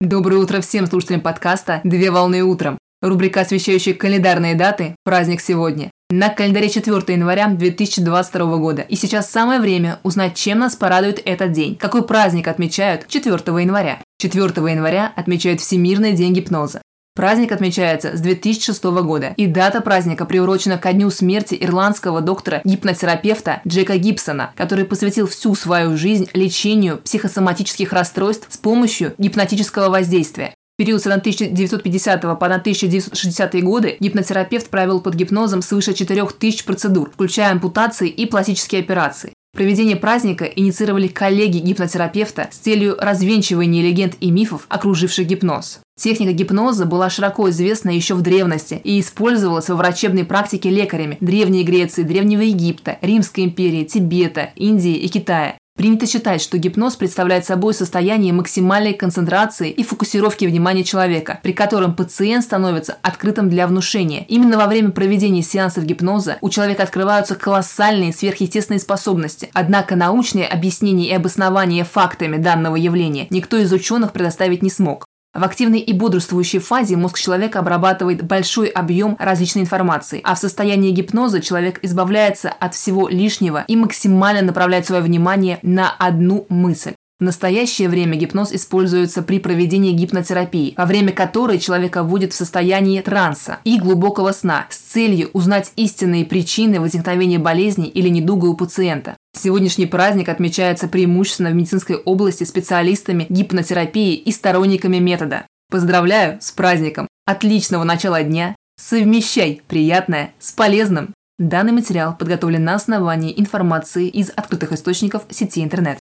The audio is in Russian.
Доброе утро всем слушателям подкаста «Две волны утром». Рубрика, освещающая календарные даты «Праздник сегодня». На календаре 4 января 2022 года. И сейчас самое время узнать, чем нас порадует этот день. Какой праздник отмечают 4 января? 4 января отмечают Всемирный день гипноза. Праздник отмечается с 2006 года, и дата праздника приурочена ко дню смерти ирландского доктора-гипнотерапевта Джека Гибсона, который посвятил всю свою жизнь лечению психосоматических расстройств с помощью гипнотического воздействия. В период с 1950 по 1960 годы гипнотерапевт провел под гипнозом свыше 4000 процедур, включая ампутации и пластические операции. Проведение праздника инициировали коллеги гипнотерапевта с целью развенчивания легенд и мифов, окруживших гипноз. Техника гипноза была широко известна еще в древности и использовалась во врачебной практике лекарями Древней Греции, Древнего Египта, Римской империи, Тибета, Индии и Китая. Принято считать, что гипноз представляет собой состояние максимальной концентрации и фокусировки внимания человека, при котором пациент становится открытым для внушения. Именно во время проведения сеансов гипноза у человека открываются колоссальные сверхъестественные способности. Однако научные объяснения и обоснования фактами данного явления никто из ученых предоставить не смог. В активной и бодрствующей фазе мозг человека обрабатывает большой объем различной информации, а в состоянии гипноза человек избавляется от всего лишнего и максимально направляет свое внимание на одну мысль. В настоящее время гипноз используется при проведении гипнотерапии, во время которой человека вводят в состояние транса и глубокого сна с целью узнать истинные причины возникновения болезни или недуга у пациента. Сегодняшний праздник отмечается преимущественно в медицинской области специалистами гипнотерапии и сторонниками метода. Поздравляю с праздником! Отличного начала дня! Совмещай приятное с полезным! Данный материал подготовлен на основании информации из открытых источников сети интернет.